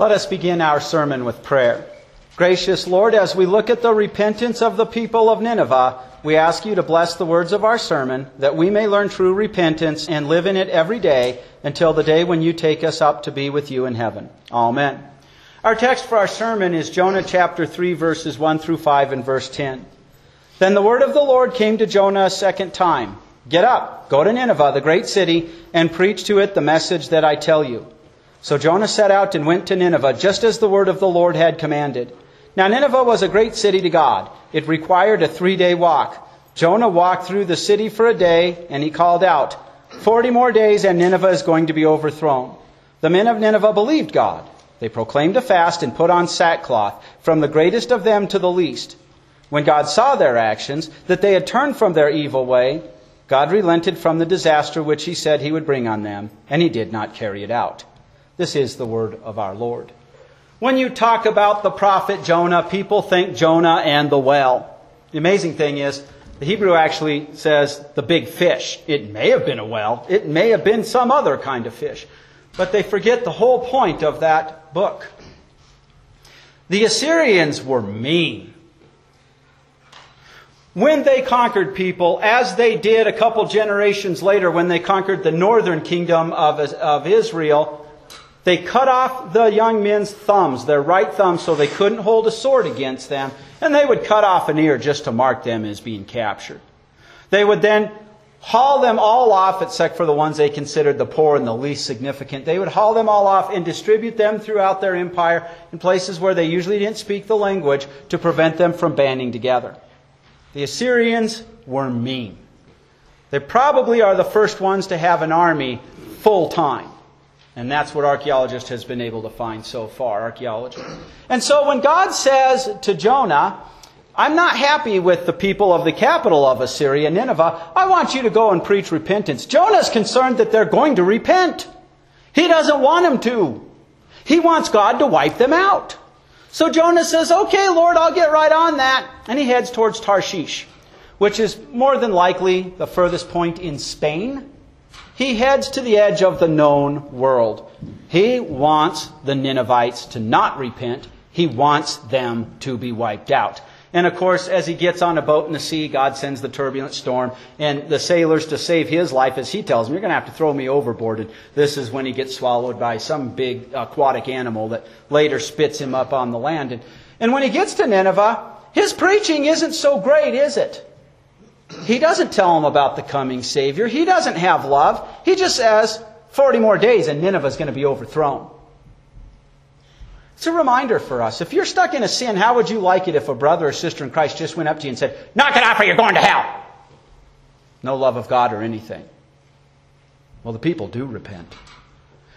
Let us begin our sermon with prayer. Gracious Lord, as we look at the repentance of the people of Nineveh, we ask you to bless the words of our sermon, that we may learn true repentance and live in it every day until the day when you take us up to be with you in heaven. Amen. Our text for our sermon is Jonah chapter 3, verses 1 through 5 and verse 10. Then the word of the Lord came to Jonah a second time Get up, go to Nineveh, the great city, and preach to it the message that I tell you. So Jonah set out and went to Nineveh, just as the word of the Lord had commanded. Now Nineveh was a great city to God. It required a three day walk. Jonah walked through the city for a day, and he called out, Forty more days, and Nineveh is going to be overthrown. The men of Nineveh believed God. They proclaimed a fast and put on sackcloth, from the greatest of them to the least. When God saw their actions, that they had turned from their evil way, God relented from the disaster which he said he would bring on them, and he did not carry it out. This is the word of our Lord. When you talk about the prophet Jonah, people think Jonah and the well. The amazing thing is, the Hebrew actually says the big fish. It may have been a well, it may have been some other kind of fish. But they forget the whole point of that book. The Assyrians were mean. When they conquered people, as they did a couple generations later when they conquered the northern kingdom of, of Israel, they cut off the young men's thumbs, their right thumbs, so they couldn't hold a sword against them, and they would cut off an ear just to mark them as being captured. They would then haul them all off, except for the ones they considered the poor and the least significant. They would haul them all off and distribute them throughout their empire in places where they usually didn't speak the language to prevent them from banding together. The Assyrians were mean. They probably are the first ones to have an army full time. And that's what archaeologists has been able to find so far, archaeology. And so when God says to Jonah, I'm not happy with the people of the capital of Assyria, Nineveh. I want you to go and preach repentance. Jonah's concerned that they're going to repent. He doesn't want them to. He wants God to wipe them out. So Jonah says, Okay, Lord, I'll get right on that. And he heads towards Tarshish, which is more than likely the furthest point in Spain. He heads to the edge of the known world. He wants the Ninevites to not repent. He wants them to be wiped out. And of course, as he gets on a boat in the sea, God sends the turbulent storm. And the sailors, to save his life, as he tells them, you're going to have to throw me overboard. And this is when he gets swallowed by some big aquatic animal that later spits him up on the land. And, and when he gets to Nineveh, his preaching isn't so great, is it? He doesn't tell them about the coming Savior. He doesn't have love. He just says, 40 more days and Nineveh is going to be overthrown. It's a reminder for us. If you're stuck in a sin, how would you like it if a brother or sister in Christ just went up to you and said, Knock it off or you're going to hell? No love of God or anything. Well, the people do repent.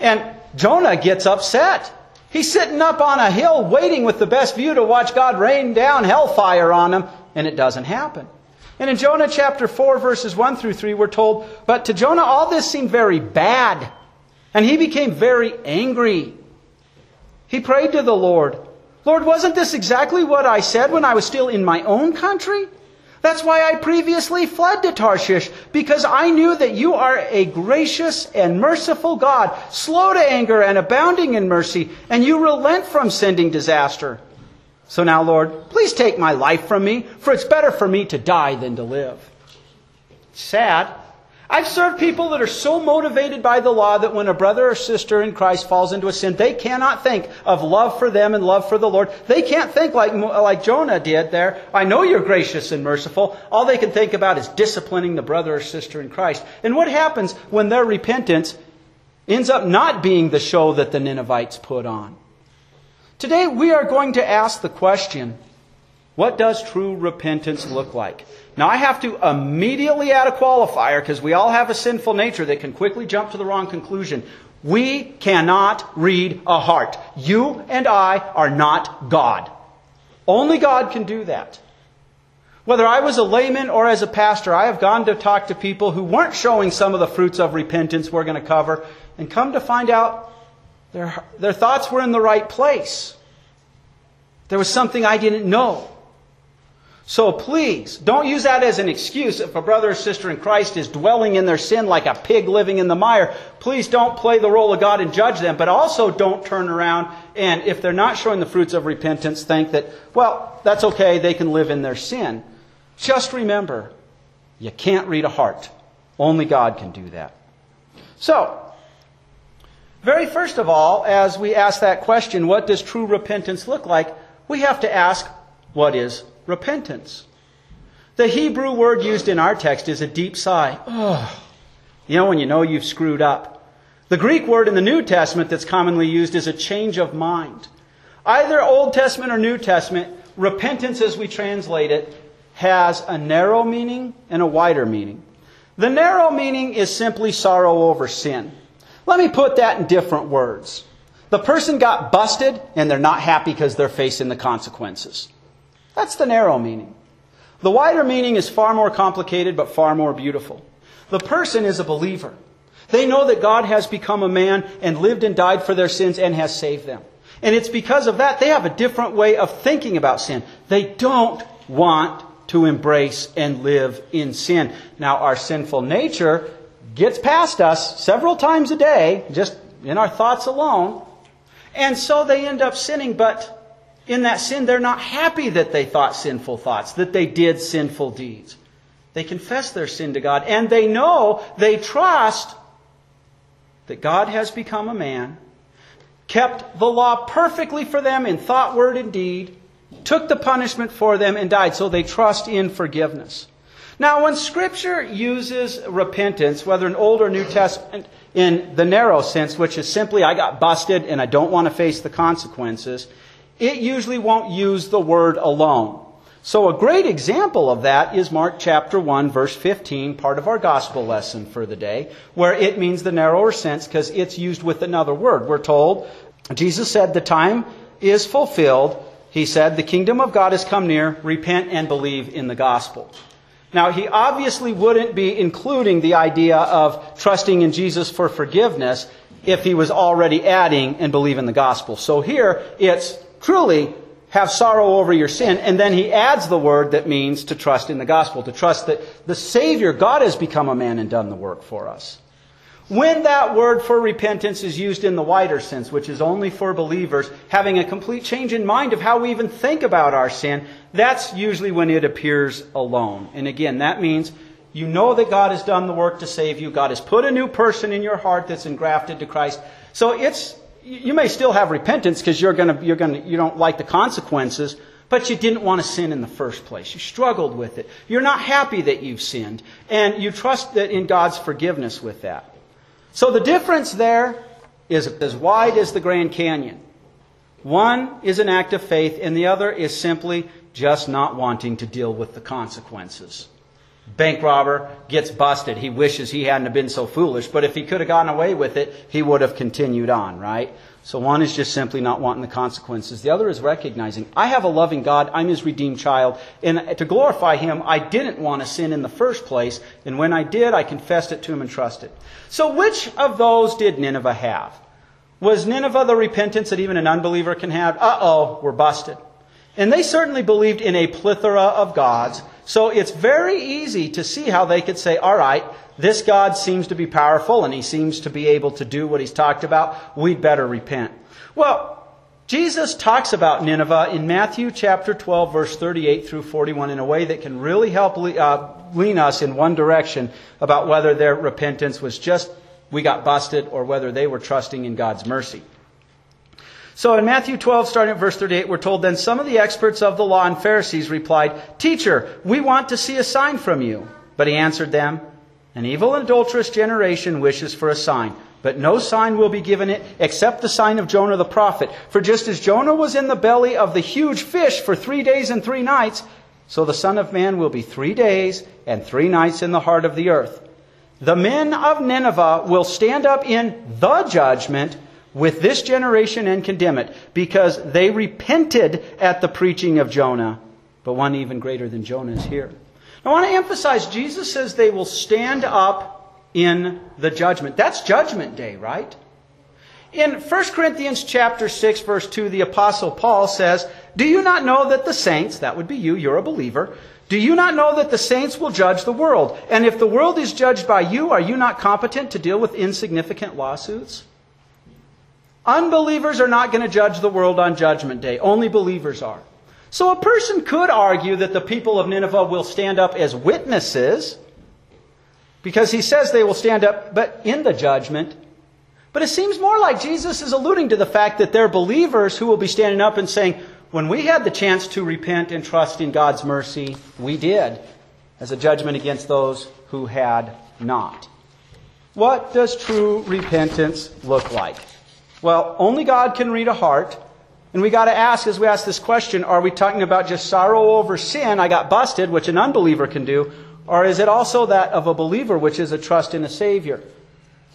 And Jonah gets upset. He's sitting up on a hill waiting with the best view to watch God rain down hellfire on him, and it doesn't happen. And in Jonah chapter 4, verses 1 through 3, we're told, But to Jonah all this seemed very bad, and he became very angry. He prayed to the Lord, Lord, wasn't this exactly what I said when I was still in my own country? That's why I previously fled to Tarshish, because I knew that you are a gracious and merciful God, slow to anger and abounding in mercy, and you relent from sending disaster. So now, Lord, please take my life from me, for it's better for me to die than to live. Sad. I've served people that are so motivated by the law that when a brother or sister in Christ falls into a sin, they cannot think of love for them and love for the Lord. They can't think like, like Jonah did there. I know you're gracious and merciful. All they can think about is disciplining the brother or sister in Christ. And what happens when their repentance ends up not being the show that the Ninevites put on? Today we are going to ask the question, what does true repentance look like? Now I have to immediately add a qualifier because we all have a sinful nature that can quickly jump to the wrong conclusion. We cannot read a heart. You and I are not God. Only God can do that. Whether I was a layman or as a pastor, I have gone to talk to people who weren't showing some of the fruits of repentance we're going to cover and come to find out their, their thoughts were in the right place. There was something I didn't know. So please, don't use that as an excuse if a brother or sister in Christ is dwelling in their sin like a pig living in the mire. Please don't play the role of God and judge them, but also don't turn around and if they're not showing the fruits of repentance, think that, well, that's okay, they can live in their sin. Just remember, you can't read a heart. Only God can do that. So, very first of all, as we ask that question, what does true repentance look like? We have to ask, what is repentance. The Hebrew word used in our text is a deep sigh. Oh, you know, when you know you've screwed up. The Greek word in the New Testament that's commonly used is a change of mind. Either Old Testament or New Testament, repentance as we translate it has a narrow meaning and a wider meaning. The narrow meaning is simply sorrow over sin. Let me put that in different words. The person got busted and they're not happy because they're facing the consequences. That's the narrow meaning. The wider meaning is far more complicated but far more beautiful. The person is a believer. They know that God has become a man and lived and died for their sins and has saved them. And it's because of that they have a different way of thinking about sin. They don't want to embrace and live in sin. Now, our sinful nature gets past us several times a day, just in our thoughts alone. And so they end up sinning, but in that sin, they're not happy that they thought sinful thoughts, that they did sinful deeds. They confess their sin to God, and they know, they trust that God has become a man, kept the law perfectly for them in thought, word, and deed, took the punishment for them, and died. So they trust in forgiveness. Now, when Scripture uses repentance, whether in Old or New Testament, in the narrow sense, which is simply, I got busted and I don't want to face the consequences, it usually won't use the word alone. So a great example of that is Mark chapter 1 verse 15, part of our gospel lesson for the day, where it means the narrower sense because it's used with another word. We're told, Jesus said, the time is fulfilled. He said, the kingdom of God has come near. Repent and believe in the gospel. Now, he obviously wouldn't be including the idea of trusting in Jesus for forgiveness if he was already adding and believe in the gospel. So here, it's truly have sorrow over your sin. And then he adds the word that means to trust in the gospel, to trust that the Savior, God, has become a man and done the work for us. When that word for repentance is used in the wider sense, which is only for believers, having a complete change in mind of how we even think about our sin, that's usually when it appears alone. And again, that means you know that God has done the work to save you. God has put a new person in your heart that's engrafted to Christ. So it's you may still have repentance because you're gonna, you're gonna, you don't like the consequences, but you didn't want to sin in the first place. You struggled with it. You're not happy that you've sinned, and you trust that in God's forgiveness with that. So the difference there is as wide as the Grand Canyon. One is an act of faith, and the other is simply just not wanting to deal with the consequences. Bank robber gets busted. He wishes he hadn't been so foolish, but if he could have gotten away with it, he would have continued on, right? So one is just simply not wanting the consequences. The other is recognizing, I have a loving God, I'm his redeemed child, and to glorify him, I didn't want to sin in the first place, and when I did, I confessed it to him and trusted. So which of those did Nineveh have? Was Nineveh the repentance that even an unbeliever can have? Uh oh, we're busted. And they certainly believed in a plethora of gods. So it's very easy to see how they could say, all right, this God seems to be powerful and he seems to be able to do what he's talked about. We'd better repent. Well, Jesus talks about Nineveh in Matthew chapter 12, verse 38 through 41 in a way that can really help uh, lean us in one direction about whether their repentance was just we got busted or whether they were trusting in God's mercy. So in Matthew 12, starting at verse 38, we're told, Then some of the experts of the law and Pharisees replied, Teacher, we want to see a sign from you. But he answered them, An evil and adulterous generation wishes for a sign, but no sign will be given it except the sign of Jonah the prophet. For just as Jonah was in the belly of the huge fish for three days and three nights, so the Son of Man will be three days and three nights in the heart of the earth. The men of Nineveh will stand up in the judgment with this generation and condemn it, because they repented at the preaching of Jonah. But one even greater than Jonah is here. I want to emphasize Jesus says they will stand up in the judgment. That's judgment day, right? In 1 Corinthians chapter 6 verse 2, the apostle Paul says, "Do you not know that the saints, that would be you, you're a believer, do you not know that the saints will judge the world? And if the world is judged by you, are you not competent to deal with insignificant lawsuits?" Unbelievers are not going to judge the world on judgment day. Only believers are. So a person could argue that the people of Nineveh will stand up as witnesses because he says they will stand up but in the judgment but it seems more like Jesus is alluding to the fact that they're believers who will be standing up and saying, when we had the chance to repent and trust in God's mercy, we did, as a judgment against those who had not. What does true repentance look like? Well, only God can read a heart. And we got to ask, as we ask this question, are we talking about just sorrow over sin? I got busted, which an unbeliever can do. Or is it also that of a believer, which is a trust in a Savior?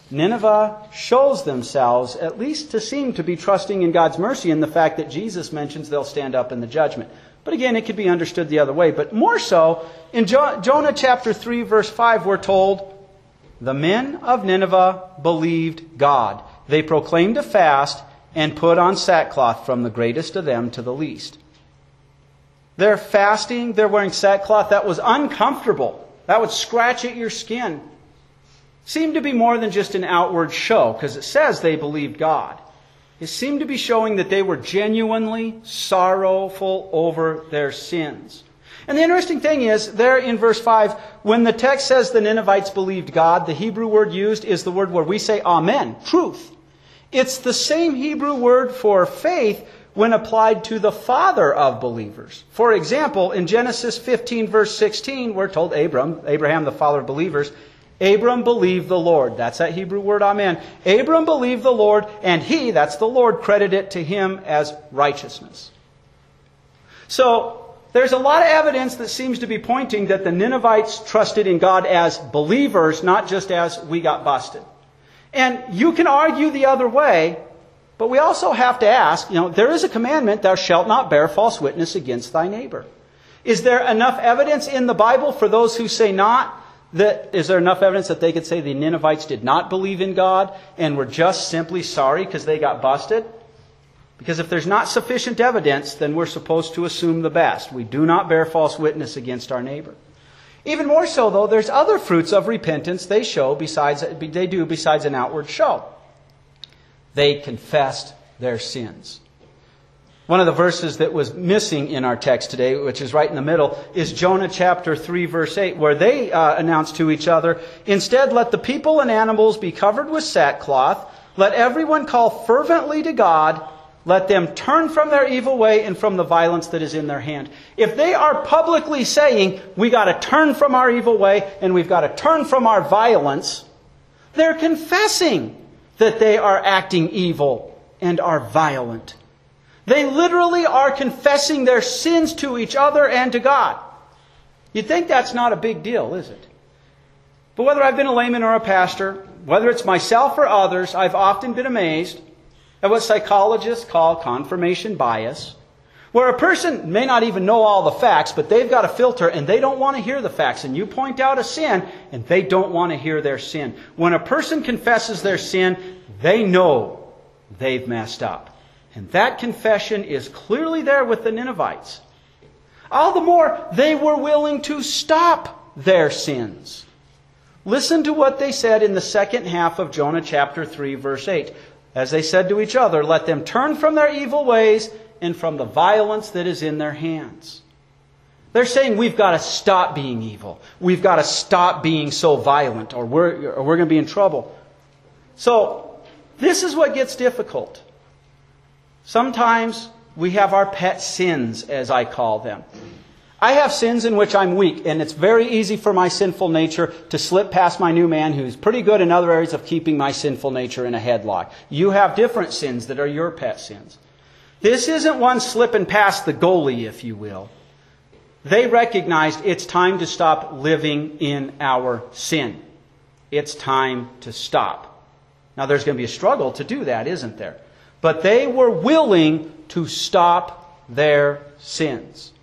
Nineveh shows themselves at least to seem to be trusting in God's mercy in the fact that Jesus mentions they'll stand up in the judgment. But again, it could be understood the other way. But more so, in Jonah chapter 3, verse 5, we're told, The men of Nineveh believed God. They proclaimed a fast and put on sackcloth from the greatest of them to the least. They're fasting, they're wearing sackcloth. That was uncomfortable. That would scratch at your skin seemed to be more than just an outward show, because it says they believed God. It seemed to be showing that they were genuinely sorrowful over their sins. And the interesting thing is, there in verse 5, when the text says the Ninevites believed God, the Hebrew word used is the word where we say amen, truth. It's the same Hebrew word for faith when applied to the father of believers. For example, in Genesis 15 verse 16, we're told Abram, Abraham the father of believers, Abram believed the Lord. That's that Hebrew word, amen. Abram believed the Lord, and he, that's the Lord, credited it to him as righteousness. So, there's a lot of evidence that seems to be pointing that the Ninevites trusted in God as believers, not just as we got busted. And you can argue the other way, but we also have to ask, you know, there is a commandment, thou shalt not bear false witness against thy neighbor. Is there enough evidence in the Bible for those who say not that, is there enough evidence that they could say the Ninevites did not believe in God and were just simply sorry because they got busted? Because if there's not sufficient evidence, then we're supposed to assume the best. We do not bear false witness against our neighbor. Even more so, though, there's other fruits of repentance they show besides they do besides an outward show. They confessed their sins. One of the verses that was missing in our text today, which is right in the middle, is Jonah chapter 3 verse 8, where they uh, announce to each other, Instead, let the people and animals be covered with sackcloth. Let everyone call fervently to God. Let them turn from their evil way and from the violence that is in their hand. If they are publicly saying, we got to turn from our evil way and we've got to turn from our violence, they're confessing that they are acting evil and are violent. They literally are confessing their sins to each other and to God. You'd think that's not a big deal, is it? But whether I've been a layman or a pastor, whether it's myself or others, I've often been amazed at what psychologists call confirmation bias, where a person may not even know all the facts, but they've got a filter and they don't want to hear the facts. And you point out a sin and they don't want to hear their sin. When a person confesses their sin, they know they've messed up. And that confession is clearly there with the Ninevites. All the more, they were willing to stop their sins. Listen to what they said in the second half of Jonah chapter 3, verse 8. As they said to each other, Let them turn from their evil ways and from the violence that is in their hands. They're saying we've got to stop being evil. We've got to stop being so violent, or we're, or we're going to be in trouble. So, this is what gets difficult. Sometimes we have our pet sins, as I call them. I have sins in which I'm weak, and it's very easy for my sinful nature to slip past my new man who's pretty good in other areas of keeping my sinful nature in a headlock. You have different sins that are your pet sins. This isn't one slipping past the goalie, if you will. They recognized it's time to stop living in our sin. It's time to stop. Now, there's going to be a struggle to do that, isn't there? But they were willing to stop their sins.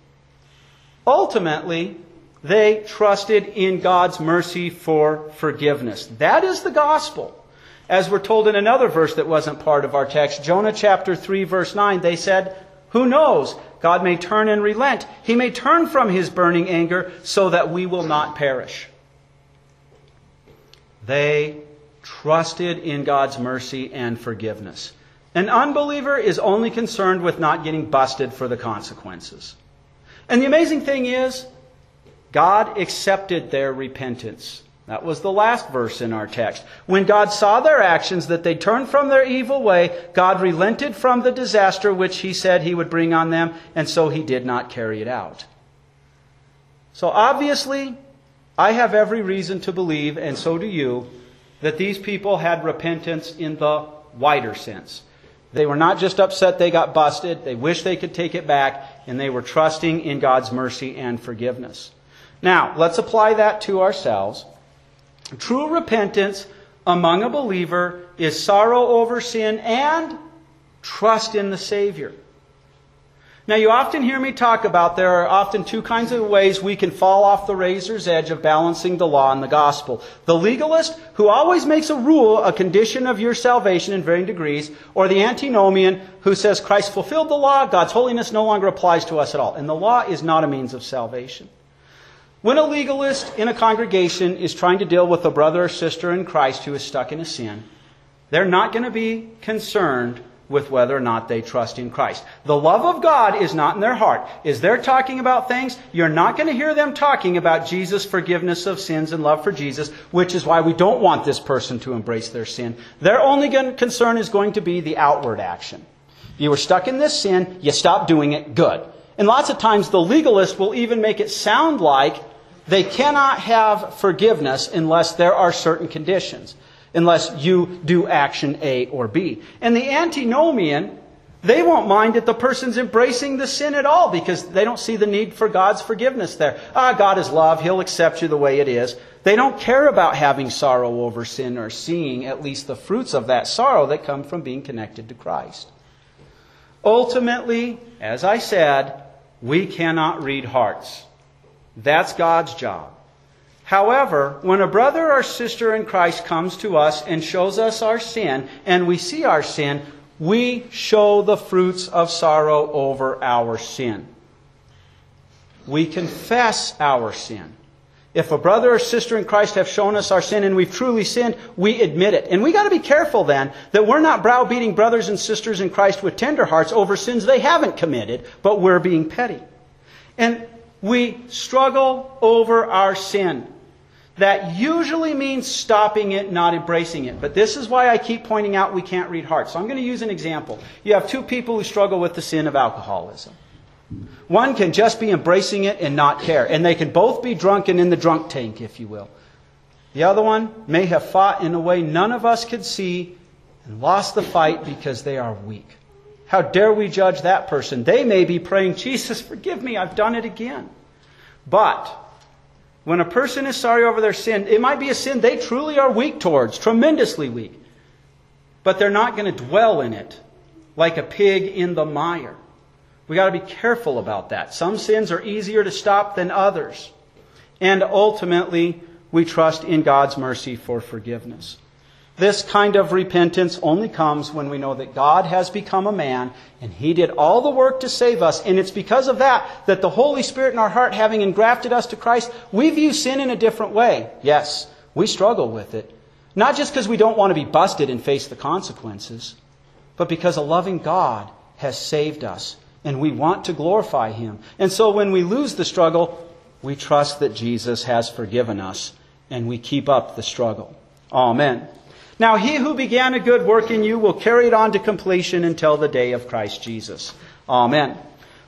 Ultimately, they trusted in God's mercy for forgiveness. That is the gospel. As we're told in another verse that wasn't part of our text, Jonah chapter 3 verse 9, they said, Who knows? God may turn and relent. He may turn from his burning anger so that we will not perish. They trusted in God's mercy and forgiveness. An unbeliever is only concerned with not getting busted for the consequences. And the amazing thing is, God accepted their repentance. That was the last verse in our text. When God saw their actions, that they turned from their evil way, God relented from the disaster which he said he would bring on them, and so he did not carry it out. So obviously, I have every reason to believe, and so do you, that these people had repentance in the wider sense. They were not just upset they got busted, they wished they could take it back, and they were trusting in God's mercy and forgiveness. Now, let's apply that to ourselves. True repentance among a believer is sorrow over sin and trust in the Savior. Now, you often hear me talk about there are often two kinds of ways we can fall off the razor's edge of balancing the law and the gospel. The legalist, who always makes a rule a condition of your salvation in varying degrees, or the antinomian, who says Christ fulfilled the law, God's holiness no longer applies to us at all. And the law is not a means of salvation. When a legalist in a congregation is trying to deal with a brother or sister in Christ who is stuck in a sin, they're not going to be concerned with whether or not they trust in Christ. The love of God is not in their heart. Is they're talking about things, you're not going to hear them talking about Jesus' forgiveness of sins and love for Jesus, which is why we don't want this person to embrace their sin. Their only concern is going to be the outward action. You were stuck in this sin, you stopped doing it, good. And lots of times the legalist will even make it sound like they cannot have forgiveness unless there are certain conditions unless you do action A or B. And the antinomian, they won't mind that the person's embracing the sin at all because they don't see the need for God's forgiveness there. Ah, God is love. He'll accept you the way it is. They don't care about having sorrow over sin or seeing at least the fruits of that sorrow that come from being connected to Christ. Ultimately, as I said, we cannot read hearts. That's God's job. However, when a brother or sister in Christ comes to us and shows us our sin, and we see our sin, we show the fruits of sorrow over our sin. We confess our sin. If a brother or sister in Christ have shown us our sin and we've truly sinned, we admit it. And we got to be careful then that we're not browbeating brothers and sisters in Christ with tender hearts over sins they haven't committed, but we're being petty. And we struggle over our sin that usually means stopping it, not embracing it. But this is why I keep pointing out we can't read hearts. So I'm going to use an example. You have two people who struggle with the sin of alcoholism. One can just be embracing it and not care, and they can both be drunk and in the drunk tank, if you will. The other one may have fought in a way none of us could see and lost the fight because they are weak. How dare we judge that person? They may be praying, Jesus, forgive me, I've done it again. But when a person is sorry over their sin, it might be a sin they truly are weak towards, tremendously weak. But they're not going to dwell in it like a pig in the mire. We got to be careful about that. Some sins are easier to stop than others. And ultimately, we trust in God's mercy for forgiveness. This kind of repentance only comes when we know that God has become a man and he did all the work to save us. And it's because of that that the Holy Spirit in our heart, having engrafted us to Christ, we view sin in a different way. Yes, we struggle with it. Not just because we don't want to be busted and face the consequences, but because a loving God has saved us and we want to glorify him. And so when we lose the struggle, we trust that Jesus has forgiven us and we keep up the struggle. Amen. Now, he who began a good work in you will carry it on to completion until the day of Christ Jesus. Amen.